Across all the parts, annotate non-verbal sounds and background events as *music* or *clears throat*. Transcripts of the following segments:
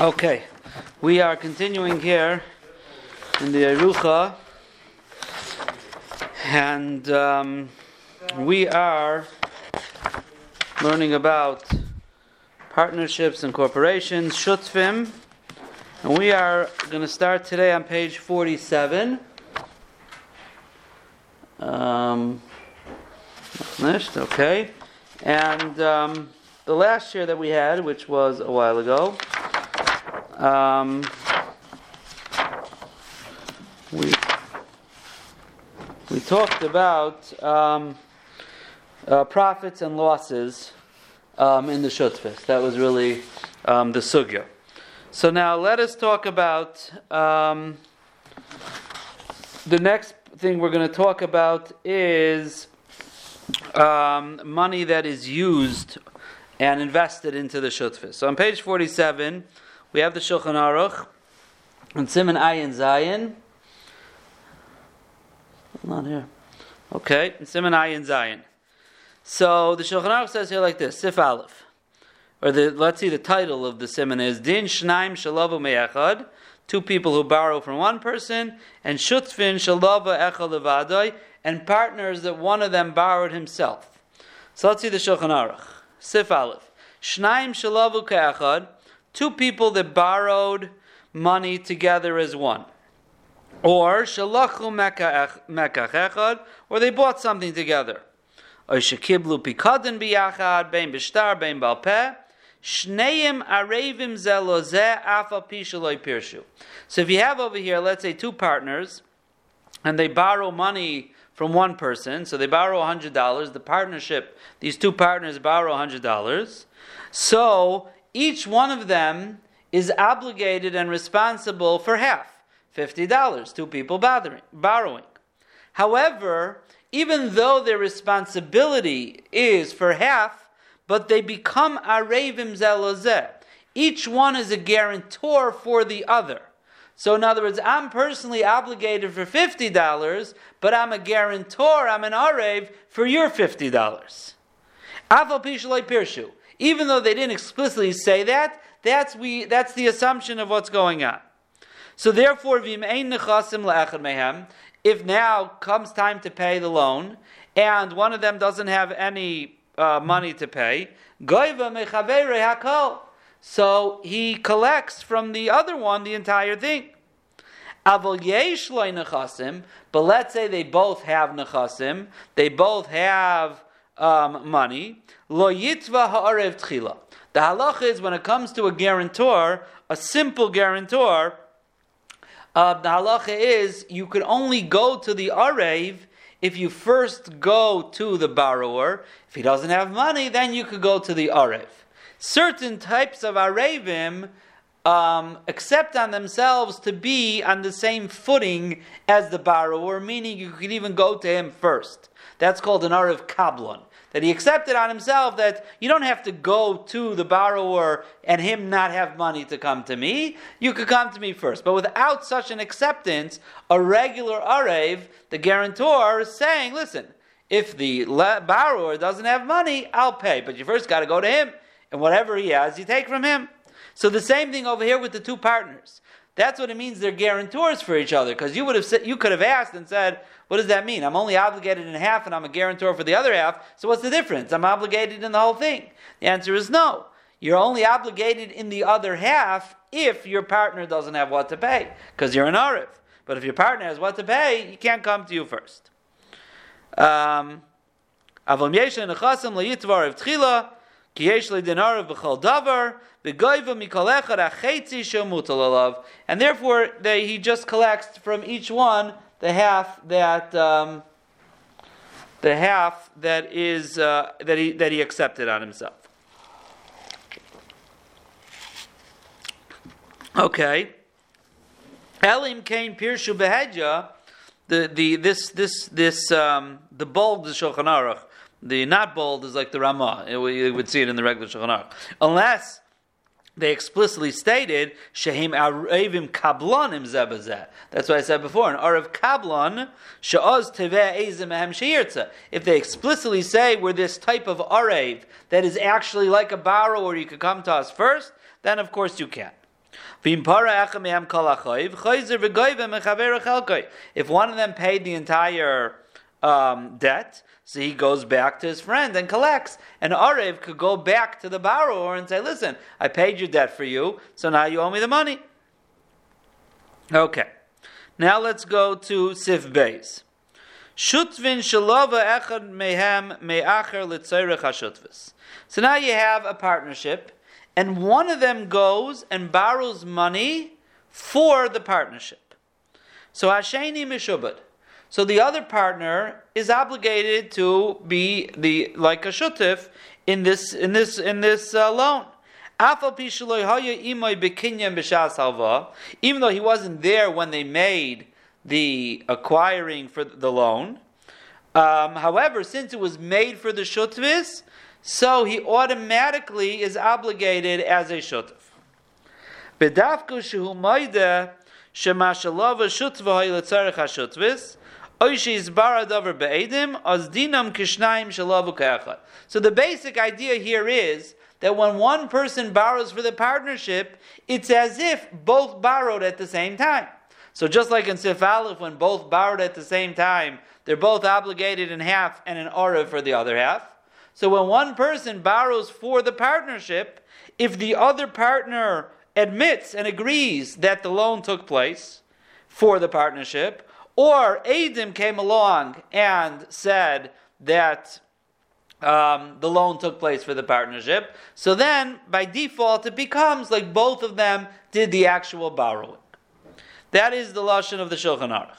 Okay, we are continuing here in the Erucha, and um, we are learning about partnerships and corporations, Shutzvim, and we are going to start today on page 47. Um, okay. And um, the last year that we had, which was a while ago, um, we we talked about um, uh, profits and losses um, in the shutfis. That was really um, the sugya. So now let us talk about um, the next thing we're going to talk about is um, money that is used and invested into the shutfis. So on page 47, we have the Shulchan Aruch and Simon Ayin Zayin. Not here. Okay, and Simon Ayin Zayin. So the Shulchan Aruch says here like this: Sif Aleph, or the let's see, the title of the simon is Din Shnaim Shalavu Me'echad. Two people who borrow from one person, and Shutzvin Shalava Echad Levadai, and partners that one of them borrowed himself. So let's see the Shulchan Aruch. Sif Aleph. Shnaim Shalavu Ke'echad. Two people that borrowed money together as one. Or Shalachu Mekach or they bought something together. Or Shekiblu Pikadin Bein Bishtar, Bein Balpeh. Shneim arevim zelozeh afa pishaloi pirshu. So if you have over here, let's say two partners, and they borrow money from one person, so they borrow $100, the partnership, these two partners borrow $100, so each one of them is obligated and responsible for half, $50, two people borrowing. However, even though their responsibility is for half, but they become arevim zelozeh. Each one is a guarantor for the other. So, in other words, I'm personally obligated for $50, but I'm a guarantor, I'm an Arev for your $50. pirshu. Even though they didn't explicitly say that, that's, we, that's the assumption of what's going on. So, therefore, if now comes time to pay the loan, and one of them doesn't have any uh, money to pay, so he collects from the other one the entire thing. But let's say they both have nechasim, they both have um, money. Lo yitva ha'arev tchila. The halach is when it comes to a guarantor, a simple guarantor, uh, the halacha is you could only go to the arev if you first go to the borrower. If he doesn't have money, then you could go to the arev. Certain types of arevim um, accept on themselves to be on the same footing as the borrower, meaning you could even go to him first. That's called an arev kablon that he accepted on himself that you don't have to go to the borrower and him not have money to come to me. You could come to me first. But without such an acceptance, a regular Arev, the guarantor, is saying, listen, if the borrower doesn't have money, I'll pay. But you first got to go to him, and whatever he has, you take from him. So the same thing over here with the two partners. That's what it means they're guarantors for each other. Because you would have said, you could have asked and said, what does that mean? I'm only obligated in half and I'm a guarantor for the other half. So what's the difference? I'm obligated in the whole thing. The answer is no. You're only obligated in the other half if your partner doesn't have what to pay, because you're an arif. But if your partner has what to pay, he can't come to you first. Um, and therefore, they, he just collects from each one the half that um, the half that is uh, that he that he accepted on himself. Okay. Elim Kain Pirshu Behedja, the the this this this um, the bold the Shulchan Aruch the not bold is like the Ramah. We would see it in the regular Shulchan. Unless they explicitly stated shehim arevim kablonim zebazeh. That's what I said before. An arav kablon she'oz teveh ezim ahem. If they explicitly say we're this type of arev that is actually like a barrow, or you could come to us first, then of course you can. If one of them paid the entire um, debt, so he goes back to his friend and collects. And Arev could go back to the borrower and say, listen, I paid your debt for you, so now you owe me the money. Okay. Now let's go to Sif Beis. Shutvin shalova echad mehem me'acher hashutvis. So now you have a partnership, and one of them goes and borrows money for the partnership. So Hasheni mishubad. So the other partner is obligated to be the like a shutif in this in this in this uh, loan. Even though he wasn't there when they made the acquiring for the loan, um, however, since it was made for the shutvis, so he automatically is obligated as a shutif. So the basic idea here is that when one person borrows for the partnership, it's as if both borrowed at the same time. So just like in Sif Aleph, when both borrowed at the same time, they're both obligated in half and an aura for the other half. So when one person borrows for the partnership, if the other partner admits and agrees that the loan took place for the partnership, or Adim came along and said that um, the loan took place for the partnership. So then, by default, it becomes like both of them did the actual borrowing. That is the lashon of the Shulchan Aruch.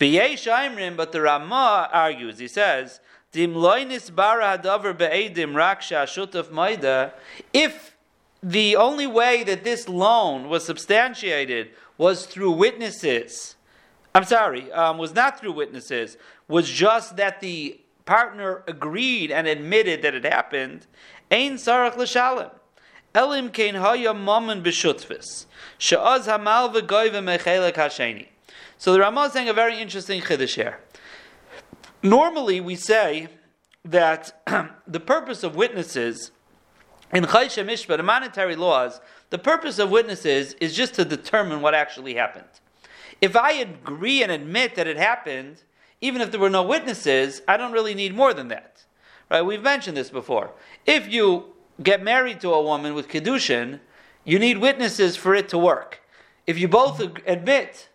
V'yesh but the Ramah argues. He says, "Dim loinis bara hadavar be'edim raksha shutaf maida." If the only way that this loan was substantiated was through witnesses I'm sorry, um, was not through witnesses, was just that the partner agreed and admitted that it happened, Sarach. Elim kein haya. She'az hamal v'goy v'mechelek hasheni. So the Ramah is saying a very interesting chiddush here. Normally we say that *clears throat* the purpose of witnesses in Chaysha Mishpat, in monetary laws, the purpose of witnesses is just to determine what actually happened. If I agree and admit that it happened, even if there were no witnesses, I don't really need more than that. Right? We've mentioned this before. If you get married to a woman with kedushin, you need witnesses for it to work. If you both admit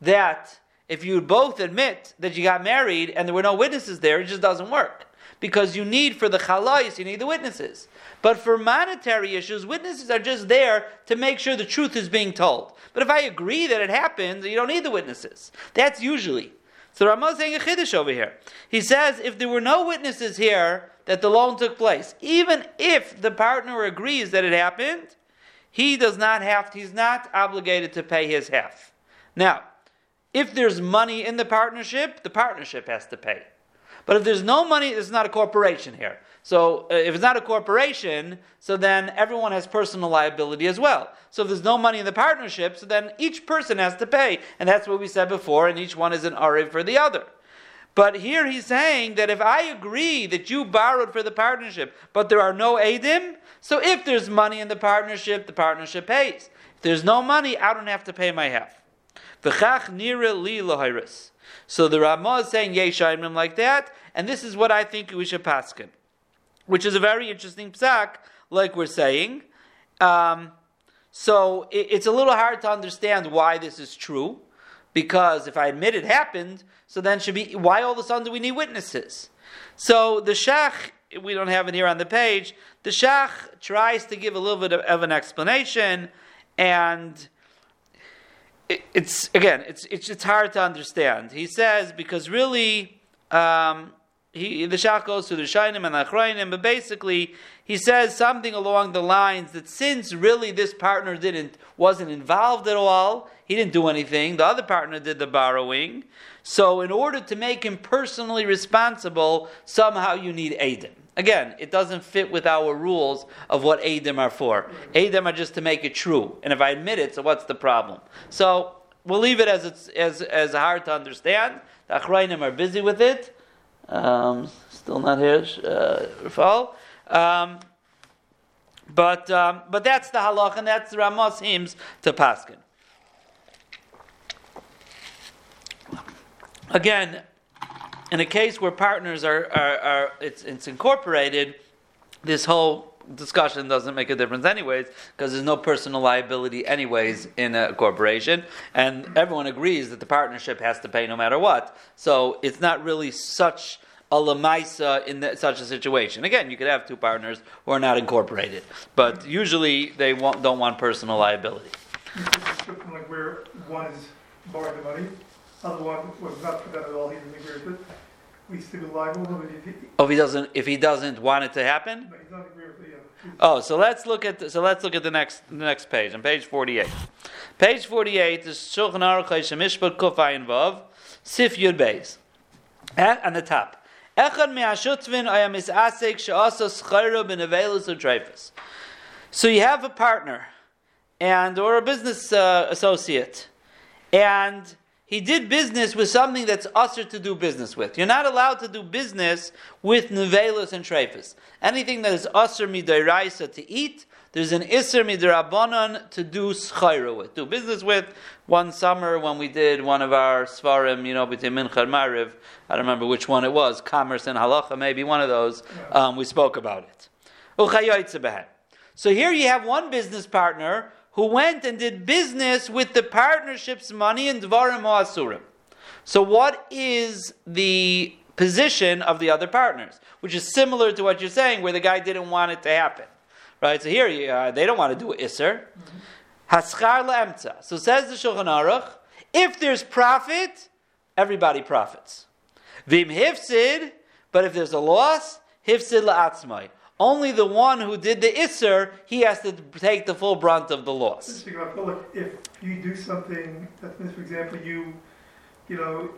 that, if you both admit that you got married and there were no witnesses there, it just doesn't work. Because you need for the chalais, you need the witnesses. But for monetary issues, witnesses are just there to make sure the truth is being told. But if I agree that it happened, you don't need the witnesses. That's usually. So Ramah is saying a chiddush over here. He says if there were no witnesses here that the loan took place, even if the partner agrees that it happened, he does not have. To, he's not obligated to pay his half. Now, if there's money in the partnership, the partnership has to pay. But if there's no money, it's not a corporation here. So uh, if it's not a corporation, so then everyone has personal liability as well. So if there's no money in the partnership, so then each person has to pay. And that's what we said before, and each one is an ariv for the other. But here he's saying that if I agree that you borrowed for the partnership, but there are no edim, so if there's money in the partnership, the partnership pays. If there's no money, I don't have to pay my half. Nira li lahiris. So the Ramah is saying yeshayim like that, and this is what I think we should paskin which is a very interesting psak, like we're saying. Um, so it, it's a little hard to understand why this is true, because if I admit it happened, so then should be why all of a sudden do we need witnesses? So the Shach, we don't have it here on the page. The Shach tries to give a little bit of, of an explanation, and it, it's again, it's, it's it's hard to understand. He says because really. Um, he, the Shach goes to the Shainim and the Achrayim, but basically he says something along the lines that since really this partner didn't wasn't involved at all, he didn't do anything. The other partner did the borrowing. So in order to make him personally responsible, somehow you need Adim. Again, it doesn't fit with our rules of what Adim are for. Adim are just to make it true. And if I admit it, so what's the problem? So we'll leave it as it's as, as hard to understand. The Achrayim are busy with it. Um, still not here, uh, Rafal. Um, but um, but that's the halach, and that's the Ramos hymns to Paskin. Again, in a case where partners are, are, are it's, it's incorporated, this whole discussion doesn't make a difference anyways because there's no personal liability anyways in a corporation. And everyone agrees that the partnership has to pay no matter what. So it's not really such a lamaisa in the, such a situation. Again you could have two partners who are not incorporated but usually they don't want personal liability. Like where one is borrowing the money other one was not for that at all he didn't agree with it we still liable but if he, oh if he doesn't if he doesn't want it to happen no, he's not agree with it yeah. Oh, so let's look at the, so let's look at the next the next page on page forty eight. Page forty eight is Shulchan Aruch Mishpat Kufayin Vav Sif Yud Beis. On the top. Echad me'ashutvin ayam is asek she'asa schayra b'nevelus u'treifus. So you have a partner, and or a business uh, associate, and he did business with something that's usher to do business with. You're not allowed to do business with nevelus and treifus. Anything that is usher midairaisa to eat, there's an iser midrabanan to do schayra with, do business with. One summer when we did one of our svarim, you know, between Mincha and Mariv, I don't remember which one it was, commerce and halacha, maybe one of those, um, we spoke about it. So here you have one business partner who went and did business with the partnership's money in Dvarim Asurim. So, what is the position of the other partners? Which is similar to what you're saying, where the guy didn't want it to happen. Right? So, here uh, they don't want to do Isser. Haschar le'emtza. So, says the Shulchan Aruch, if there's profit, everybody profits. Vim hifsid, but if there's a loss, hifsid la'atzmai. Only the one who did the Isser, he has to take the full brunt of the loss. If you do something, that means, for example, you, you know,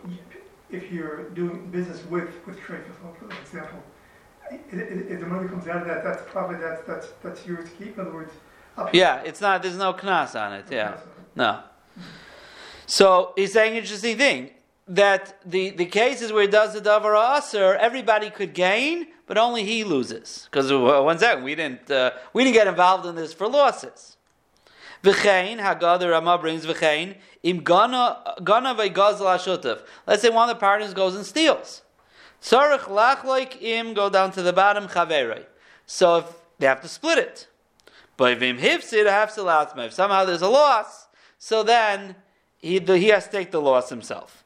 if you're doing business with with trade, for example, if the money comes out of that, that's probably that's that's that's yours to keep. In other words, yeah, it's not. There's no knas on it. Yeah, no. So he's saying an interesting thing that the, the cases where he does the davar aser, everybody could gain, but only he loses. Because one second, we didn't uh, we didn't get involved in this for losses. V'chein Haggadah Rama brings v'chein im gana gana ve'gazal Let's say one of the partners goes and steals. Sarich lachloik im go down to the bottom chaverei. So if they have to split it. But if hifsid If somehow there's a loss, so then he, he has to take the loss himself.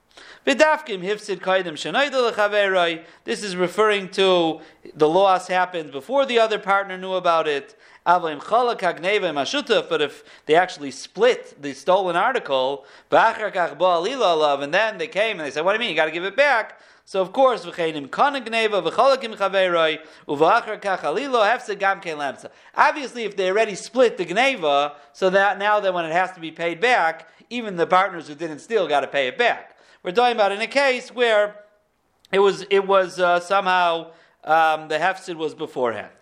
Hifsid kaidim This is referring to the loss happened before the other partner knew about it. But if they actually split the stolen article, and then they came and they said, "What do you mean? You got to give it back." So of course, obviously, if they already split the gneva, so that now that when it has to be paid back, even the partners who didn't steal got to pay it back. We're talking about in a case where it was it was uh, somehow um, the hefsid was beforehand.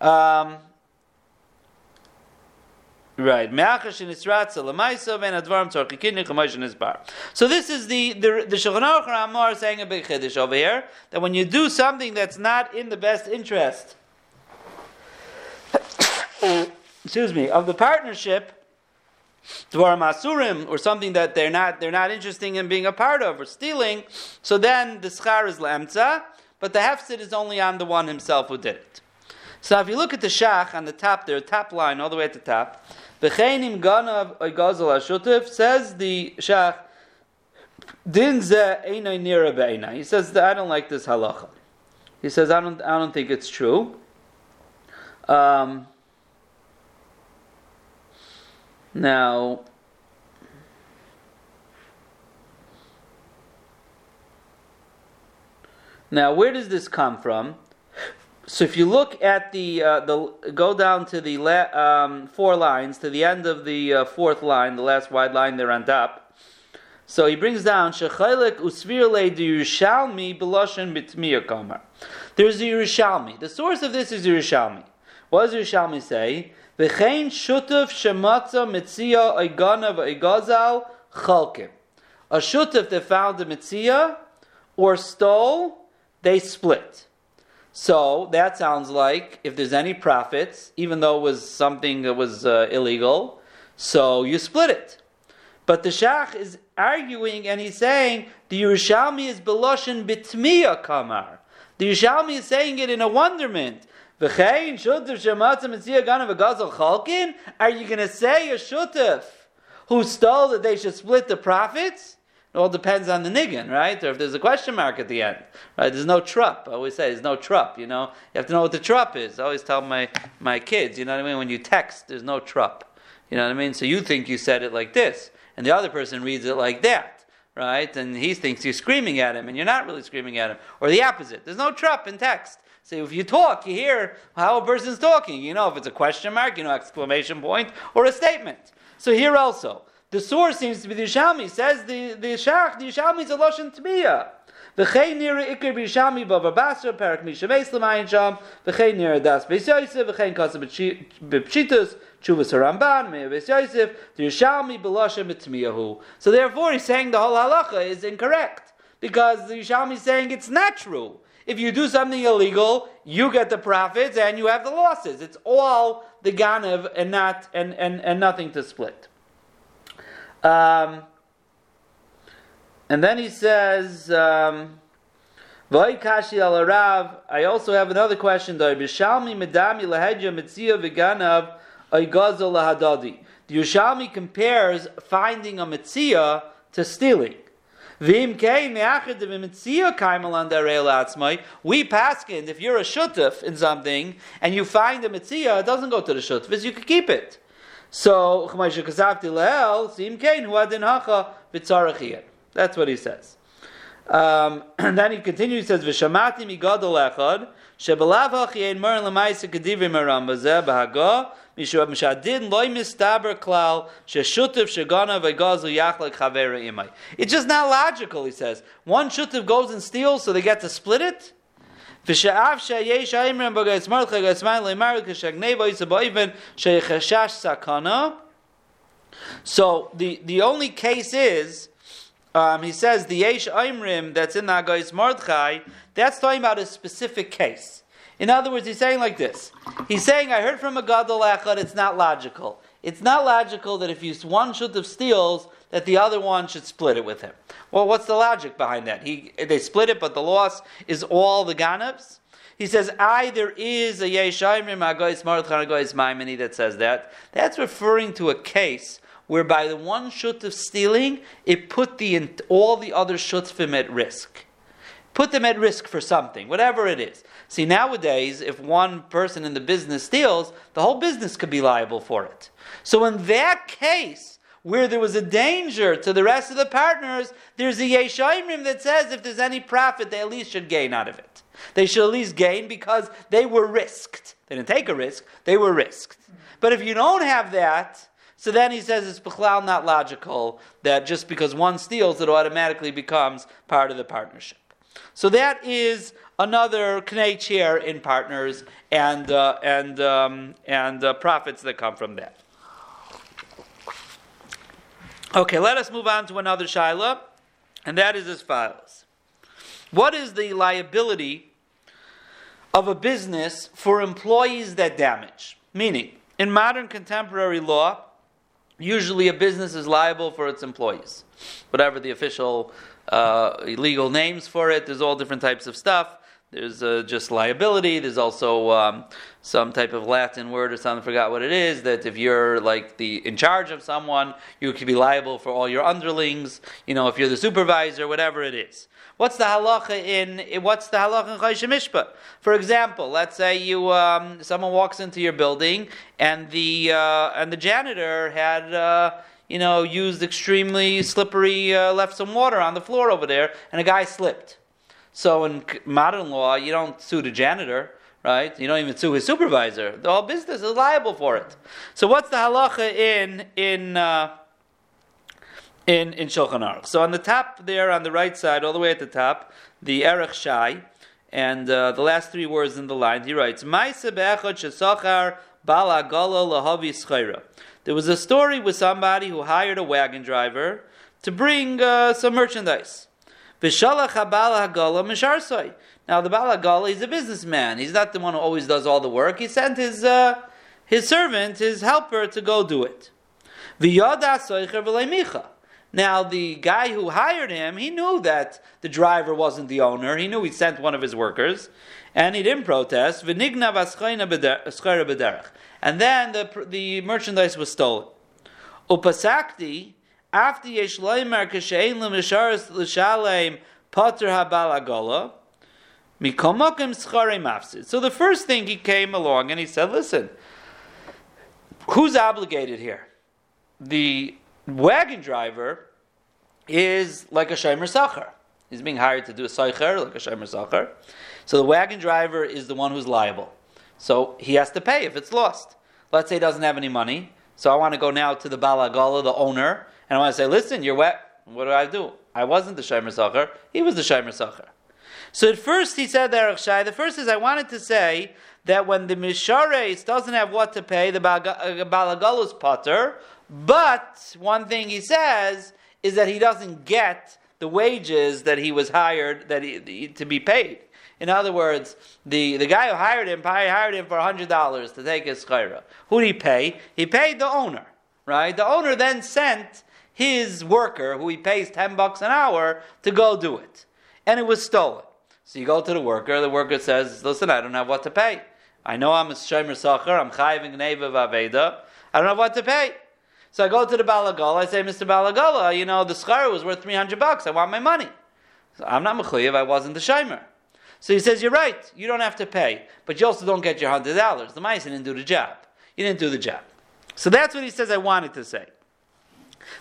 Um, Right. So this is the the, the Shulchan Aruch Ramar saying a big chiddush over here that when you do something that's not in the best interest, *coughs* excuse me, of the partnership, Dvar Masurim, or something that they're not they're not interested in being a part of or stealing, so then the schar is lemtza, but the hefsid is only on the one himself who did it. So if you look at the shach on the top there, top line all the way at the top, V'cheinim ganav oigazal hashutif says the shach din ze einay nira. He says I don't like this halacha. He says I don't I don't think it's true. Um, now, now where does this come from? So if you look at the uh, the go down to the la, um, four lines to the end of the uh, fourth line, the last wide line there on top. So he brings down Shechaylik Usvirle de Yerushalmi Beloshen Bitmiya Kamar. There's the Yerushalmi. The source of this is Yerushalmi. What does Yerushalmi say? V'chein shutuf shematza mitzia oigana v'oigazal chalkim. A shutuf that found a mitzia or stole, they split. So that sounds like if there's any profits, even though it was something that was uh, illegal, so you split it. But the Shach is arguing and he's saying the Yerushalmi is beloshin bitmiya kamar. The Yerushalmi is saying it in a wonderment. Are you going to say a shutuf who stole that they should split the profits? It all depends on the niggin, right? Or if there's a question mark at the end, right? There's no trup. I always say there's no trup. You know, you have to know what the trup is. I always tell my my kids, you know what I mean. When you text, there's no trup. You know what I mean. So you think you said it like this, and the other person reads it like that, right? And he thinks you're screaming at him, and you're not really screaming at him, or the opposite. There's no trup in text. So if you talk, you hear how a person's talking. You know if it's a question mark, you know exclamation point, or a statement. So here also. The source seems to be the Yishalmi. Says the the Shach, the Yishalmi is a lashon tmiya. V'chein nira ikir b'Yishalmi b'avar basra perak mishaveis l'mayin sham. V'chein nira das beis Yosef. V'chein kasa b'pshitus chuvas haramban me'er beis Yosef. The Yishalmi b'lashem b'tmiyahu. So therefore, he's saying the whole halacha is incorrect because the Yishalmi is saying it's true. If you do something illegal, you get the profits and you have the losses. It's all the ganav and not and, and, and nothing to split. Um, and then he says, um, I also have another question. The Yerushalmi compares finding a mitzia to stealing. We paskin if you're a shutuf in something and you find a mitzia, it doesn't go to the shutuf, you could keep it. So, that's what he says. Um, *clears throat* and then he continues, he says, V'shamati migadol echad, shebelav hachi ein mer lemaisa kedivim aram bazeh b'haga, mishua mishadin loy mistaber klal, sheshutav shagana v'gazu yachlek chavera imay. It's just not logical, he says. One shutav goes and steals, so they get to split it? ושאף שיש האמרים בגייס מרדכי גייס מים לאמר כשהגניבה יצא באיבן שיחשש סכנה So the, the only case is, um, he says the Yesh Aimrim that's in the Agais Mordechai, that's talking about a specific case. In other words, he's saying like this. He's saying, I heard from a Gadol Echad, it's not logical. It's not logical that if you one should of steals, that the other one should split it with him. Well, what's the logic behind that? He, they split it, but the loss is all the ganabs. He says, I, there is a Yeshayim Agois Mardchan Agois Maimoni that says that. That's referring to a case whereby the one shut of stealing, it put the, all the other shutzfim at risk. Put them at risk for something, whatever it is. See, nowadays, if one person in the business steals, the whole business could be liable for it. So in that case, where there was a danger to the rest of the partners, there's a Yeshayimrim that says if there's any profit, they at least should gain out of it. They should at least gain because they were risked. They didn't take a risk, they were risked. But if you don't have that, so then he says it's Bechlal not logical that just because one steals, it automatically becomes part of the partnership. So that is another knei chair in partners and, uh, and, um, and uh, profits that come from that. Okay, let us move on to another shaila, and that is as follows: What is the liability of a business for employees that damage? Meaning, in modern contemporary law, usually a business is liable for its employees, whatever the official uh, legal names for it. There's all different types of stuff. There's uh, just liability. There's also um, some type of Latin word or something. I forgot what it is. That if you're like the in charge of someone, you could be liable for all your underlings. You know, if you're the supervisor, whatever it is. What's the halacha in? What's the halacha in Chaysha For example, let's say you um, someone walks into your building and the uh, and the janitor had. Uh, you know, used extremely slippery, uh, left some water on the floor over there, and a guy slipped so in modern law, you don't sue the janitor, right? You don't even sue his supervisor. The whole business is liable for it. So what's the halacha in in uh, in, in Shulchan Aruch. So on the top there, on the right side, all the way at the top, the Erech Shai, and uh, the last three words in the line, he writes. There was a story with somebody who hired a wagon driver to bring uh, some merchandise. Now the balagala, he's a businessman. He's not the one who always does all the work. He sent his uh, his servant, his helper, to go do it. Now, the guy who hired him, he knew that the driver wasn't the owner. He knew he sent one of his workers, and he didn't protest. And then the, the merchandise was stolen. Upasakti, after yesh loimer kashein l'misharis l'shalem mikomokim. So the first thing he came along and he said, listen, who's obligated here? The wagon driver is like a Shomer Sachar. He's being hired to do a Seicher, like a Shomer Sachar. So the wagon driver is the one who's liable. So he has to pay if it's lost. Let's say he doesn't have any money. So I want to go now to the Balagala, the owner, and I want to say, listen, you're wet. What do I do? I wasn't the Shomer Sachar. He was the Shomer Sachar. So at first he said there, Shai, the first is I wanted to say that when the Mishares doesn't have what to pay, the uh, Balagalu's potter, but one thing he says is that he doesn't get the wages that he was hired that he, to be paid. In other words, the, the guy who hired him hired him for hundred dollars to take his chayra. Who did he pay? He paid the owner, right? The owner then sent his worker, who he pays ten bucks an hour, to go do it, and it was stolen. So you go to the worker. The worker says, "Listen, I don't have what to pay. I know I'm a shomer sacher. I'm chayving neva vaveda. I don't have what to pay." So I go to the Balagala, I say, Mr. Balagala, you know, the schar was worth 300 bucks, I want my money. So I'm not Mechuyev, I wasn't the Shimer. So he says, You're right, you don't have to pay, but you also don't get your $100. The mice didn't do the job. You didn't do the job. So that's what he says I wanted to say.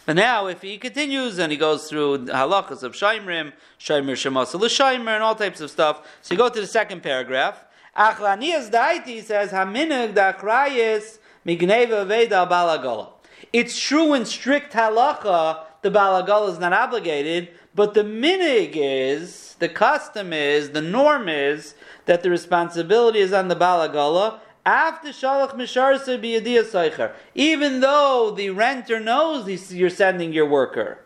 But now, if he continues and he goes through halachas of Shaimrim, Shaimir Shemasa L'Shaimer, and all types of stuff, so you go to the second paragraph. Achlanias Daiti says, Haminug Dachrayis Migneva Veda Balagala. It's true in strict halacha, the balagal is not obligated, but the minig is, the custom is, the norm is that the responsibility is on the balagala after shalach misharsa biyadiyah seicher. Even though the renter knows you're sending your worker.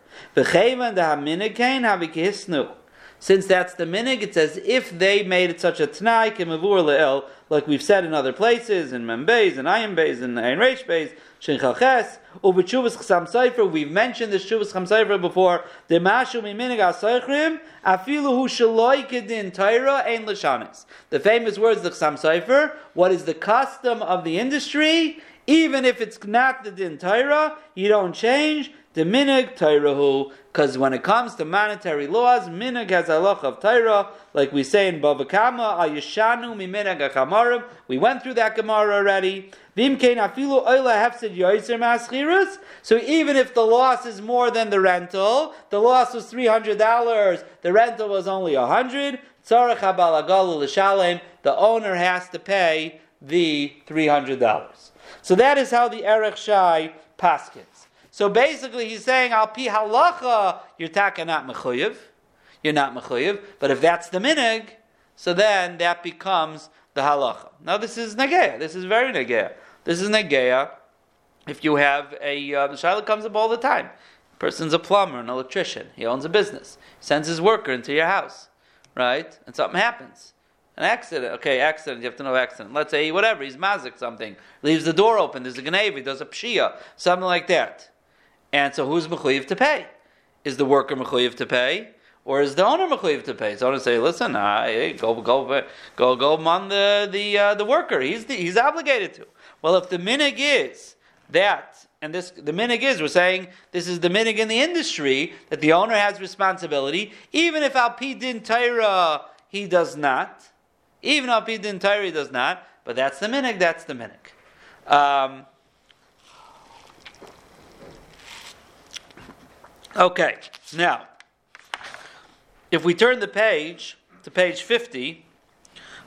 Since that's the minig, it's as if they made it such a t'nai kemavur le'el, like we've said in other places, in Membeis, and Ayim Beis, and Ein Reish Beis, Shin Chalches, Ubechuvas Chasam Sofer, we've mentioned the Shuvas Chasam Sofer before, the Mashu Miminig HaSeichrim, Afilu Hu Shaloi Kedin Taira Ein Lashanis. The famous words the Chasam Sofer, what is the custom of the industry, even if it's not the Din Taira, you don't change, the minig Tairahu, because when it comes to monetary laws, minig has a loch of Taira, like we say in Bavakama, Ayashanu miminag achamarim. We went through that Gemara already. Vimkein afilu oila hefsid yoiser maschirus. So even if the loss is more than the rental, the loss was three hundred dollars, the rental was only a hundred. Tzarech habalagalu l'shalem. The owner has to pay the three hundred dollars. So that is how the Erech Shai paskins. So basically, he's saying, Al pi halacha, you're taka not mechuyev. You're not mechuyev. But if that's the minig, so then that becomes the halacha. Now, this is negeya. This is very negeya. This is negeya. If you have a, uh, shiloh comes up all the time. Person's a plumber, an electrician. He owns a business. Sends his worker into your house, right? And something happens. An accident. Okay, accident. You have to know accident. Let's say whatever. He's mazik something. Leaves the door open. There's a gnevi. There's a pshia. Something like that. And so who's mechuyev to pay? Is the worker mechuyev to pay? Or is the owner mechuyev to pay? So I say, listen, uh, hey, go go go go among the the uh, the worker. He's the, he's obligated to. Well, if the minig is that, and this the minig is, we're saying this is the minig in the industry that the owner has responsibility, even if al din taira he does not, even al din taira he does not. But that's the minig. That's the minig. Um, Okay, now, if we turn the page to page 50,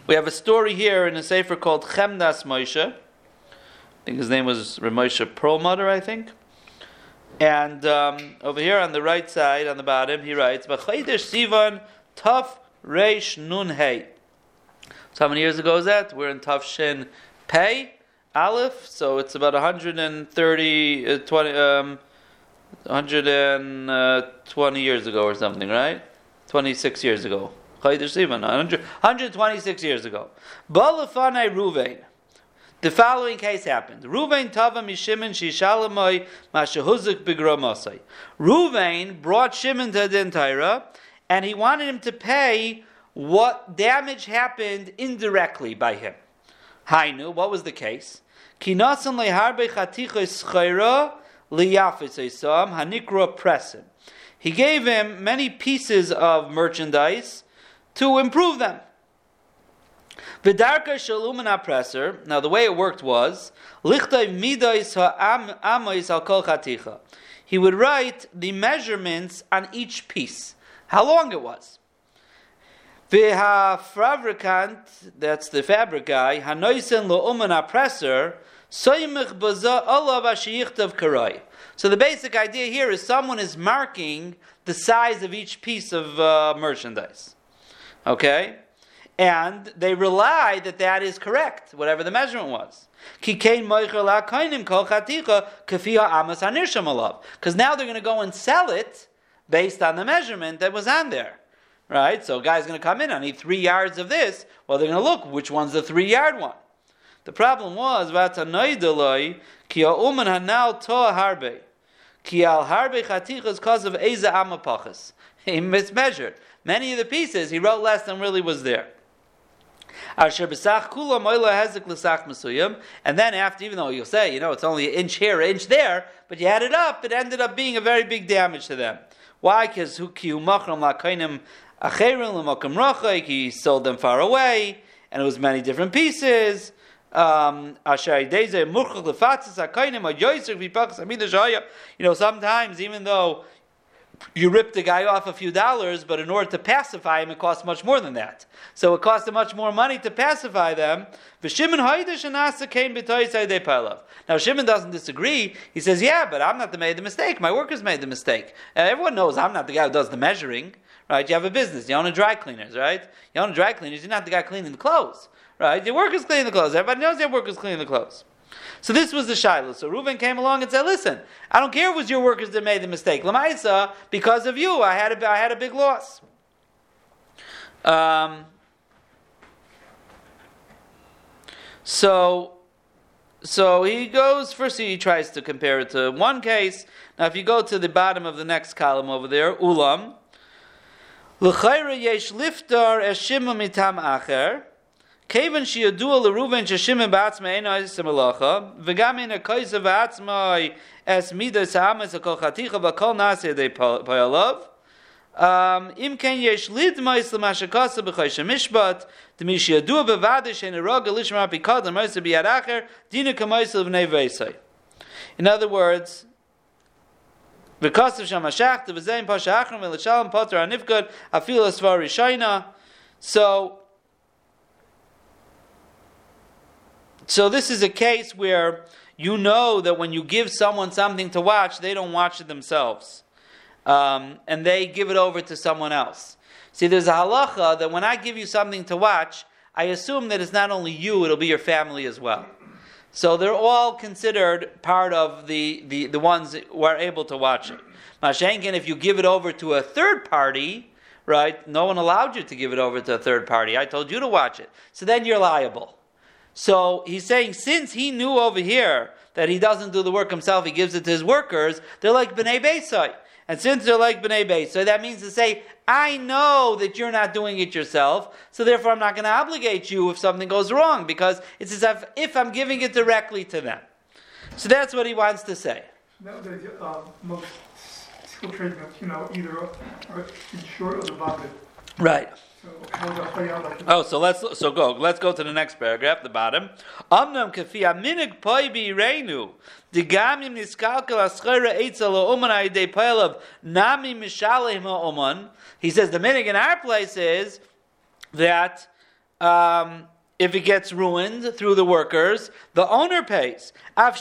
we have a story here in a sefer called Chemdas Moshe. I think his name was Ramosha Perlmutter, I think. And um, over here on the right side, on the bottom, he writes, "B'chayder Sivan Taf Reish Nun Hey." So how many years ago is that? We're in Taf Shin Pei Aleph, so it's about 130, uh, 20, um, 120 uh, years ago or something, right? 26 years ago. Chayder Sivan, 126 years ago. Balafanai Ruvain. The following case happened. Ruvain tava mishimin shishalamoy mashahuzik bigramosai. Ruvain brought Shimon to Torah, and he wanted him to pay what damage happened indirectly by him. Hainu, what was the case? Kinasan leharbe chatichos schayra liyafis hanikra presim. He gave him many pieces of merchandise to improve them. Vidarka shalumina presser. Now the way it worked was lichtay midas ha'amois al kol chaticha. He would write the measurements on each piece, how long it was. V'ha'fabrikant, that's the fabric guy, hanoisen lo'umina presser, So the basic idea here is someone is marking the size of each piece of uh, merchandise. Okay? and they rely that that is correct, whatever the measurement was. Because now they're going to go and sell it based on the measurement that was on there. Right? So a guy's going to come in, I need three yards of this. Well, they're going to look, which one's the three yard one? The problem was, because of Eza Amapachas. *laughs* He mismeasured. Many of the pieces he wrote less than really was there. And then after, even though you'll say, you know, it's only an inch here, an inch there, but you add it up, it ended up being a very big damage to them. Why? Because he sold them far away, and it was many different pieces. Um, you know, sometimes even though you rip the guy off a few dollars, but in order to pacify him, it costs much more than that. So it costs him much more money to pacify them. Now Shimon doesn't disagree. He says, "Yeah, but I'm not the made the mistake. My workers made the mistake. Uh, everyone knows I'm not the guy who does the measuring, right? You have a business. You own a dry cleaners, right? You own a dry cleaners. You're not the guy cleaning the clothes, right? Your workers clean the clothes. Everybody knows your workers clean the clothes." So this was the shiloh. So Reuven came along and said, "Listen, I don't care it was your workers that made the mistake. Lamaisa, because of you, I had a, I had a big loss." Um, so, so he goes first. He tries to compare it to one case. Now, if you go to the bottom of the next column over there, ulam. L'chayra yesh liftar eshima mitam acher. Kaven leruven sheshimon ba'atzma eno esim alacha, v'gam in a koisa v'atzma es midas ha'amas akol chaticha v'kol nasi de payalav, um, im ken yesh lid b'choy shemishbat, d'mi shiyadua b'vada shein eroga lishma pikad l'moisa b'yad acher, dina kamoisa l'vnei v'esay. In other words, because of Shamashach, the V'zein Pasha Achram, V'lechalem Potter Anifgad, Afil Asvar Rishayna. So, So this is a case where you know that when you give someone something to watch, they don't watch it themselves. Um, and they give it over to someone else. See, there's a halacha that when I give you something to watch, I assume that it's not only you, it'll be your family as well. So they're all considered part of the, the, the ones who are able to watch it. Mashenkin, if you give it over to a third party, right, no one allowed you to give it over to a third party. I told you to watch it. So then you're liable. So he's saying, since he knew over here that he doesn't do the work himself, he gives it to his workers, they're like B'nai Beisai. And since they're like B'nai Beisai, that means to say, I know that you're not doing it yourself, so therefore I'm not going to obligate you if something goes wrong, because it's as if, if I'm giving it directly to them. So that's what he wants to say. Um, most skilled tradesmen, you know, either are insured or the Right. Oh, so let's so go. Let's go to the next paragraph, the bottom. Amnam kafi aminig poi bi reinu. The gamim niskalkel aschera eitzel oman ayde pelav nami mishaleh oman. He says the minig in our place is that um, if it gets ruined through the workers, the owner pays. Even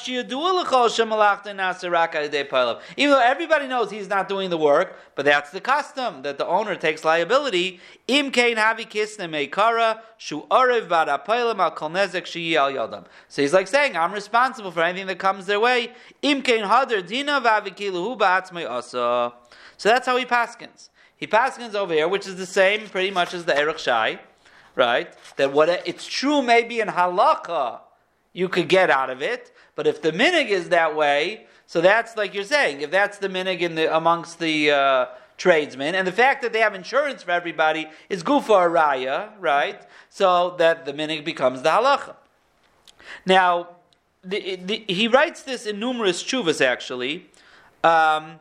though everybody knows he's not doing the work, but that's the custom that the owner takes liability. So he's like saying, I'm responsible for anything that comes their way. So that's how he paskins. He paskins over here, which is the same pretty much as the Erech Shai right? That what it's true maybe in halacha you could get out of it, but if the minig is that way, so that's like you're saying, if that's the minig in the amongst the uh, tradesmen, and the fact that they have insurance for everybody is gufa raya, right? So that the minig becomes the halacha. Now, the, the, he writes this in numerous chuvas actually. Um,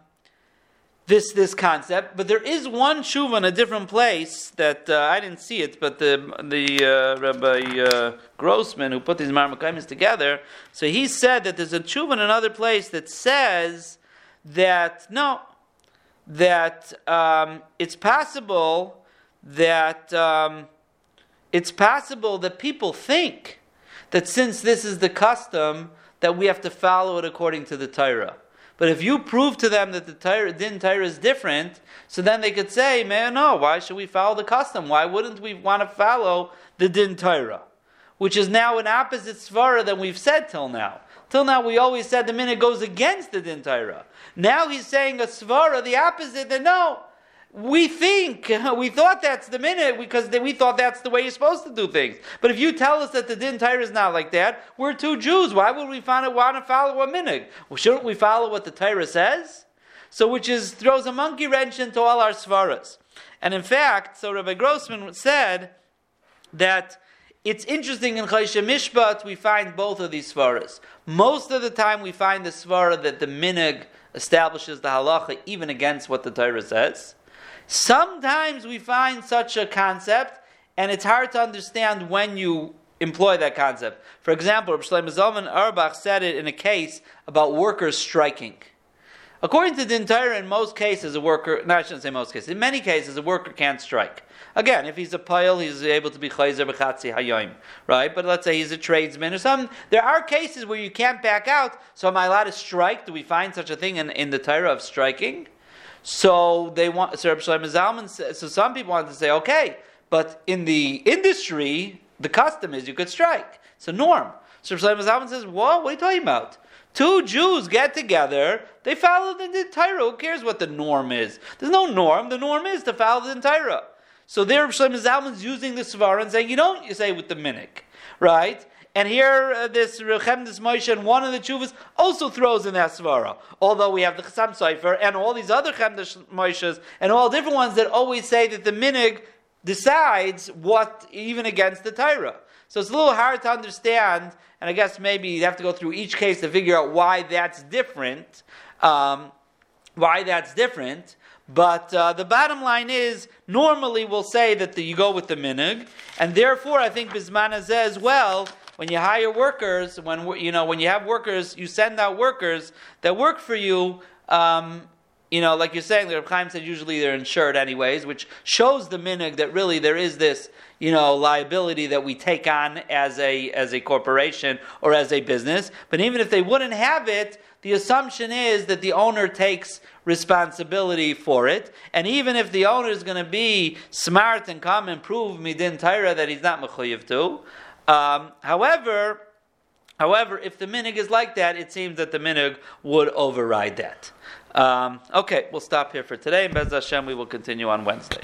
this this concept, but there is one tshuva in a different place that uh, I didn't see it, but the the uh, Rabbi uh, Grossman who put these marmakaimis together, so he said that there's a tshuva in another place that says that no, that um, it's possible that um, it's possible that people think that since this is the custom that we have to follow it according to the Torah. But if you prove to them that the Torah, din Torah is different, so then they could say, man, no, why should we follow the custom? Why wouldn't we want to follow the din Torah? Which is now an opposite svara than we've said till now. Till now we always said the minig goes against the din Torah. Now he's saying a svara, the opposite, that no, we think, we thought that's the minig because we thought that's the way you're supposed to do things. But if you tell us that the din Torah is not like that, we're two Jews. Why would we find it, want to follow a minig? Well, shouldn't we follow what the Torah says? So, which is throws a monkey wrench into all our svaras. And in fact, so Rabbi Grossman said that it's interesting in Choshen Mishpat we find both of these svaras. Most of the time we find the svara that the minig establishes the halacha even against what the Torah says. Sometimes we find such a concept, and it's hard to understand when you employ that concept. For example, Rav Shlomo Zalman Auerbach said it in a case about workers striking. According to Din Torah, in most cases, a worker, no, I shouldn't say most cases, in many cases, a worker can't strike. Again, if he's a poel, he's able to be chayzer b'chatzi hayoim, right? But let's say he's a tradesman or something. There are cases where you can't back out. So am I allowed to strike? Do we find such a thing in, in the Torah of striking? So they want. So Shlomo Zalman. So some people want to say, okay, but in the industry, the custom is you could strike. It's a norm. So Shlomo Zalman says, what? What are you talking about? Two Jews get together, they follow the Torah. Who cares what the norm is? There's no norm. The norm is to follow the Torah. So there, Shlomo Zalman's using the Svara and saying, you don't you say with the minig, right? And here, uh, this Rechemdes Moshe and one of the Chuvas also throws in that Svara. Although we have the Chasam Sofer and all these other Chemdes Moshes and all different ones that always say that the Minig decides what, even against the Torah. So it's a little hard to understand, and I guess maybe you have to go through each case to figure out why that's different. Um, why that's different. But uh, the bottom line is, normally we'll say that the, you go with the minig, and therefore I think Bisman as well, when you hire workers, when you know when you have workers, you send out workers that work for you. Um, you know, like you're saying, the Reb Chaim said usually they're insured anyways, which shows the minig that really there is this, you know, liability that we take on as a as a corporation or as a business. But even if they wouldn't have it, the assumption is that the owner takes responsibility for it. And even if the owner is going to be smart and come and prove midin Torah that he's not mechuyev to, um, however, however, if the minig is like that, it seems that the minig would override that. Um, okay, we'll stop here for today. Bez Hashem, we will continue on Wednesday.